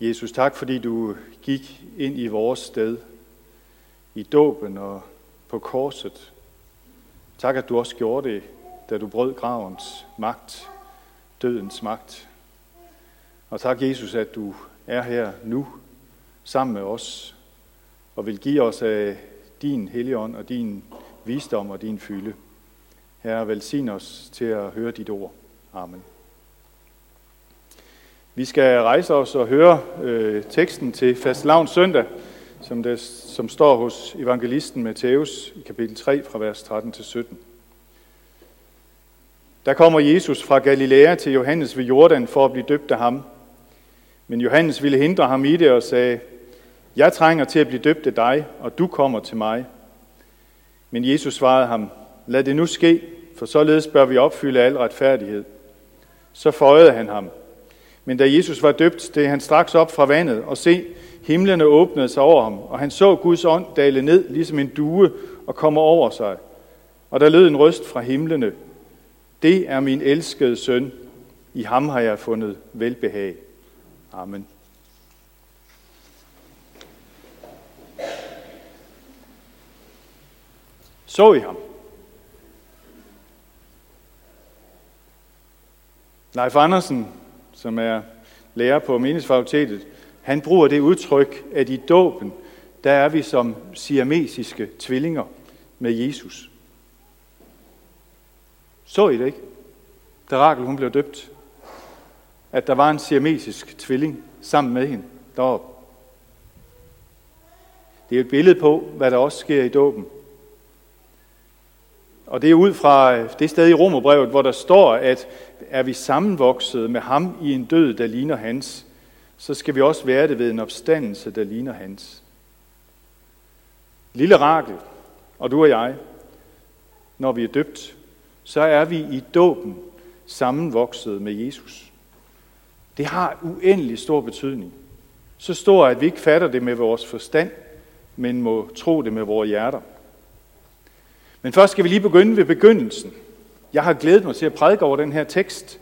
Jesus, tak fordi du gik ind i vores sted, i dåben og på korset. Tak, at du også gjorde det, da du brød gravens magt, dødens magt. Og tak, Jesus, at du er her nu sammen med os og vil give os af din helligånd og din visdom og din fylde. Herre, velsign os til at høre dit ord. Amen. Vi skal rejse os og høre øh, teksten til fastelavns søndag, som, det, som står hos evangelisten Matthæus i kapitel 3 fra vers 13 til 17. Der kommer Jesus fra Galilea til Johannes ved Jordan for at blive døbt af ham. Men Johannes ville hindre ham i det og sagde, Jeg trænger til at blive døbt af dig, og du kommer til mig. Men Jesus svarede ham, Lad det nu ske, for således bør vi opfylde al retfærdighed. Så føjede han ham, men da Jesus var døbt, steg han straks op fra vandet, og se, himlene åbnede sig over ham, og han så Guds ånd dale ned, ligesom en due, og komme over sig. Og der lød en røst fra himlene. Det er min elskede søn. I ham har jeg fundet velbehag. Amen. Så I ham? Leif Andersen som er lærer på meningsfakultetet, han bruger det udtryk, at i dåben, der er vi som siamesiske tvillinger med Jesus. Så I det ikke? Da Rakel hun blev døbt. At der var en siamesisk tvilling sammen med hende deroppe. Det er et billede på, hvad der også sker i dåben. Og det er ud fra det sted i Romerbrevet, hvor der står, at er vi sammenvokset med ham i en død, der ligner hans, så skal vi også være det ved en opstandelse, der ligner hans. Lille Rakel, og du og jeg, når vi er døbt, så er vi i dåben sammenvokset med Jesus. Det har uendelig stor betydning. Så stor, at vi ikke fatter det med vores forstand, men må tro det med vores hjerter. Men først skal vi lige begynde ved begyndelsen. Jeg har glædet mig til at prædike over den her tekst,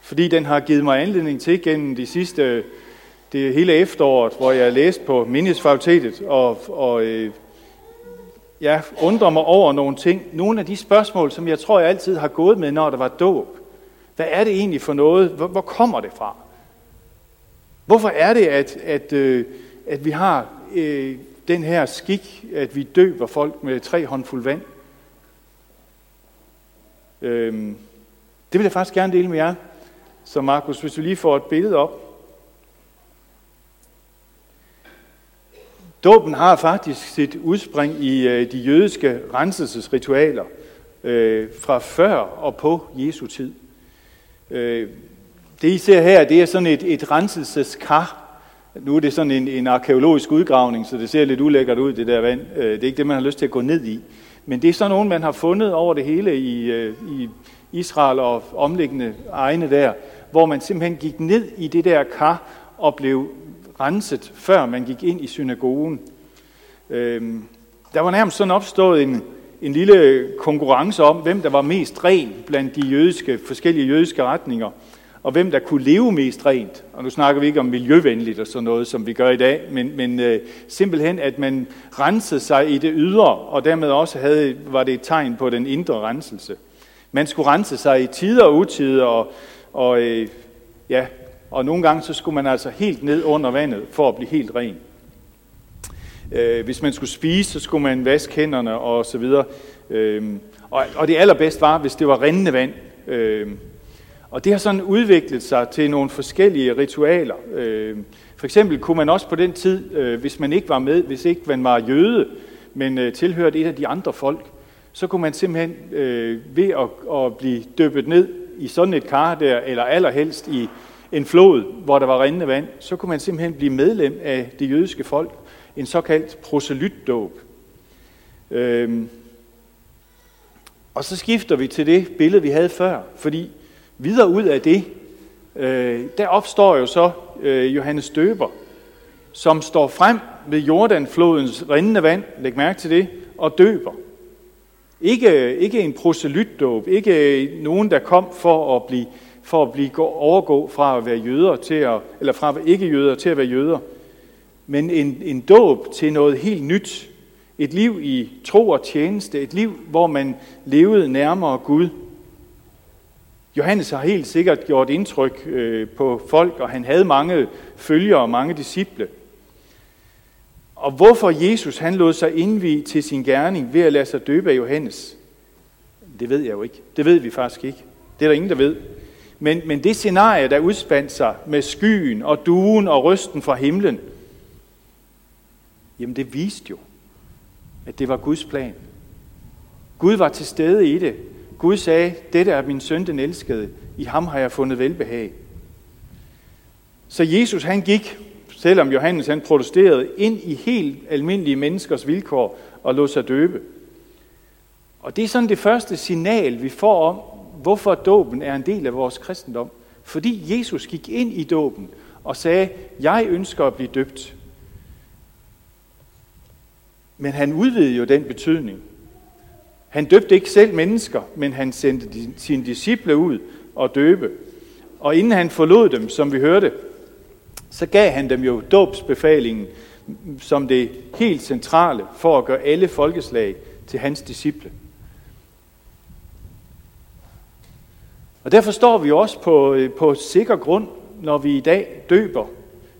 fordi den har givet mig anledning til gennem de sidste, det hele efteråret, hvor jeg læste på Menighedsfakultetet, og, og øh, jeg undrer mig over nogle ting. Nogle af de spørgsmål, som jeg tror, jeg altid har gået med, når der var dåb. Hvad er det egentlig for noget? Hvor, hvor kommer det fra? Hvorfor er det, at, at, øh, at vi har øh, den her skik, at vi døber folk med tre håndfuld vand? Øhm, det vil jeg faktisk gerne dele med jer. Så Markus, hvis du lige får et billede op. Dåben har faktisk sit udspring i øh, de jødiske renselsesritualer øh, fra før og på Jesu tid. Øh, det I ser her, det er sådan et, et renselseskar. Nu er det sådan en, en arkeologisk udgravning, så det ser lidt ulækkert ud, det der vand. Øh, det er ikke det, man har lyst til at gå ned i. Men det er sådan nogen, man har fundet over det hele i, øh, i Israel og omliggende egne der, hvor man simpelthen gik ned i det der kar og blev renset, før man gik ind i synagogen. Øhm, der var nærmest sådan opstået en, en lille konkurrence om, hvem der var mest ren blandt de jødiske, forskellige jødiske retninger og hvem der kunne leve mest rent. Og nu snakker vi ikke om miljøvenligt og sådan noget, som vi gør i dag, men, men øh, simpelthen, at man rensede sig i det ydre, og dermed også havde, var det et tegn på den indre renselse. Man skulle rense sig i tider og utider, og, og, øh, ja, og nogle gange så skulle man altså helt ned under vandet for at blive helt ren. Øh, hvis man skulle spise, så skulle man vaske hænderne og så videre. Øh, og, og det allerbedste var, hvis det var rindende vand. Øh, og det har sådan udviklet sig til nogle forskellige ritualer. Øh, for eksempel kunne man også på den tid, øh, hvis man ikke var med, hvis ikke man var jøde, men øh, tilhørte et af de andre folk, så kunne man simpelthen ved at, at blive dyppet ned i sådan et kar der, eller allerhelst i en flod, hvor der var rindende vand, så kunne man simpelthen blive medlem af det jødiske folk, en såkaldt proselytdåb. Øhm, og så skifter vi til det billede, vi havde før, fordi Videre ud af det, øh, der opstår jo så øh, Johannes Døber, som står frem ved Jordanflodens rindende vand, læg mærke til det, og døber. Ikke, ikke en proselytdåb, ikke nogen, der kom for at blive for at blive overgå fra at være jøder til at, eller fra ikke jøder til at være jøder, men en, en dåb til noget helt nyt. Et liv i tro og tjeneste, et liv, hvor man levede nærmere Gud. Johannes har helt sikkert gjort indtryk øh, på folk, og han havde mange følgere og mange disciple. Og hvorfor Jesus han lod sig indvige til sin gerning ved at lade sig døbe af Johannes, det ved jeg jo ikke. Det ved vi faktisk ikke. Det er der ingen, der ved. Men, men det scenarie, der udspandt sig med skyen og duen og rysten fra himlen, jamen det viste jo, at det var Guds plan. Gud var til stede i det. Gud sagde, dette er min søn den elskede. I ham har jeg fundet velbehag. Så Jesus han gik, selvom Johannes han protesterede, ind i helt almindelige menneskers vilkår og lod sig døbe. Og det er sådan det første signal, vi får om, hvorfor dåben er en del af vores kristendom. Fordi Jesus gik ind i dåben og sagde, jeg ønsker at blive døbt. Men han udvidede jo den betydning. Han døbte ikke selv mennesker, men han sendte sine disciple ud og døbe. Og inden han forlod dem, som vi hørte, så gav han dem jo dåbsbefalingen som det helt centrale for at gøre alle folkeslag til hans disciple. Og derfor står vi også på, øh, på sikker grund, når vi i dag døber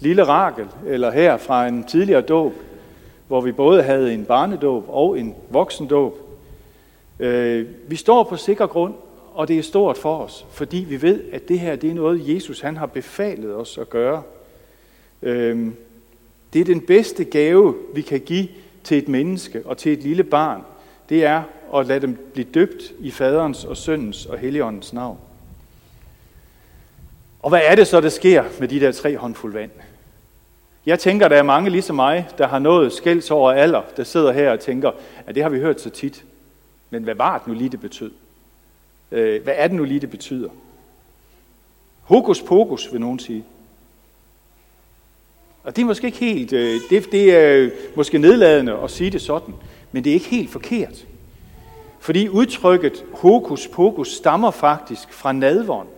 lille Rakel, eller her fra en tidligere dåb, hvor vi både havde en barnedåb og en voksendåb. Øh, vi står på sikker grund, og det er stort for os, fordi vi ved, at det her det er noget, Jesus han har befalet os at gøre. Øh, det er den bedste gave, vi kan give til et menneske og til et lille barn. Det er at lade dem blive døbt i faderens og søndens og helligåndens navn. Og hvad er det så, der sker med de der tre håndfuld vand? Jeg tænker, der er mange ligesom mig, der har nået skælds over alder, der sidder her og tænker, at det har vi hørt så tit. Men hvad var det nu lige, det betød? Øh, hvad er det nu lige, det betyder? Hokus pokus, vil nogen sige. Og det er måske ikke helt, øh, det, det er måske nedladende at sige det sådan, men det er ikke helt forkert. Fordi udtrykket hokus pokus stammer faktisk fra nadvånd,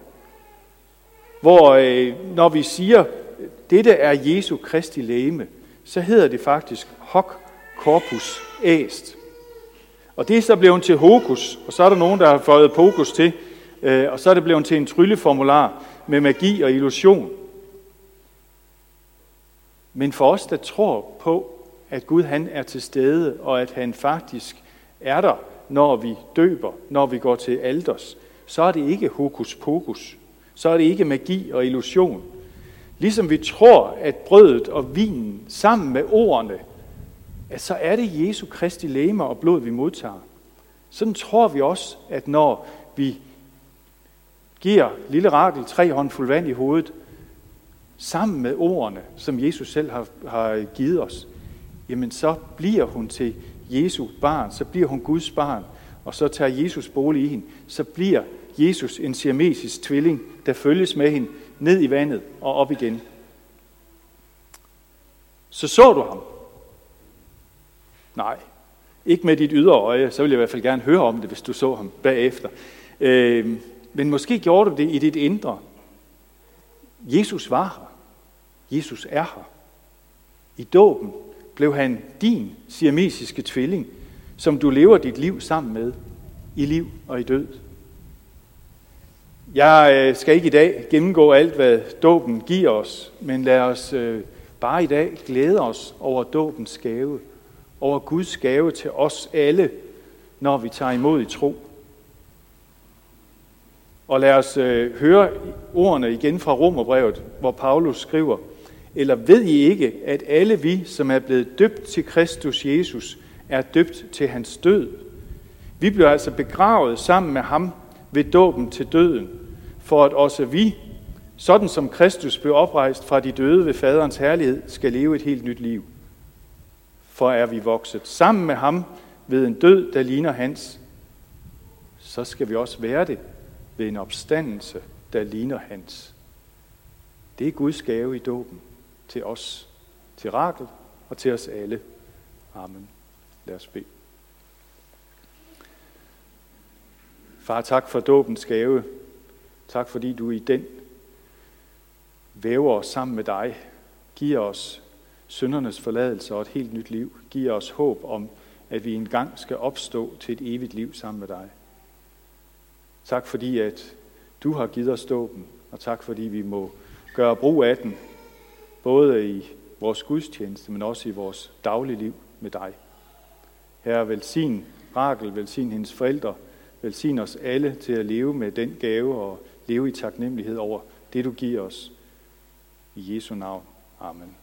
hvor øh, når vi siger, dette er Jesu Kristi læme, så hedder det faktisk hoc corpus est. Og det er så blevet til hokus, og så er der nogen, der har fået pokus til, øh, og så er det blevet til en trylleformular med magi og illusion. Men for os, der tror på, at Gud han er til stede, og at han faktisk er der, når vi døber, når vi går til alders, så er det ikke hokus pokus. Så er det ikke magi og illusion. Ligesom vi tror, at brødet og vinen sammen med ordene, at så er det Jesu Kristi læme og blod, vi modtager. Sådan tror vi også, at når vi giver lille Rakel tre håndfuld vand i hovedet, sammen med ordene, som Jesus selv har, har givet os, jamen så bliver hun til Jesu barn, så bliver hun Guds barn, og så tager Jesus bolig i hende, så bliver Jesus en siamesisk tvilling, der følges med hende ned i vandet og op igen. Så så du ham? Nej, ikke med dit ydre øje, så vil jeg i hvert fald gerne høre om det, hvis du så ham bagefter. Øh, men måske gjorde du det i dit indre. Jesus var her. Jesus er her. I dåben blev han din siamesiske tvilling, som du lever dit liv sammen med, i liv og i død. Jeg øh, skal ikke i dag gennemgå alt, hvad dåben giver os, men lad os øh, bare i dag glæde os over dåbens gave, over Guds gave til os alle, når vi tager imod i tro. Og lad os øh, høre ordene igen fra Romerbrevet, hvor Paulus skriver, eller ved I ikke, at alle vi, som er blevet døbt til Kristus Jesus, er døbt til hans død? Vi blev altså begravet sammen med ham ved dåben til døden, for at også vi, sådan som Kristus blev oprejst fra de døde ved faderens herlighed, skal leve et helt nyt liv. For er vi vokset sammen med ham ved en død, der ligner hans, så skal vi også være det ved en opstandelse, der ligner hans. Det er Guds gave i dåben til os, til Rakel og til os alle. Amen. Lad os bede. Far, tak for dåbens gave. Tak fordi du i den væver os sammen med dig, giver os syndernes forladelse og et helt nyt liv, giver os håb om, at vi engang skal opstå til et evigt liv sammen med dig. Tak fordi, at du har givet os dåben, og tak fordi vi må gøre brug af den, både i vores gudstjeneste, men også i vores daglige liv med dig. Herre, velsign Rakel, velsign hendes forældre, velsign os alle til at leve med den gave og leve i taknemmelighed over det, du giver os. I Jesu navn. Amen.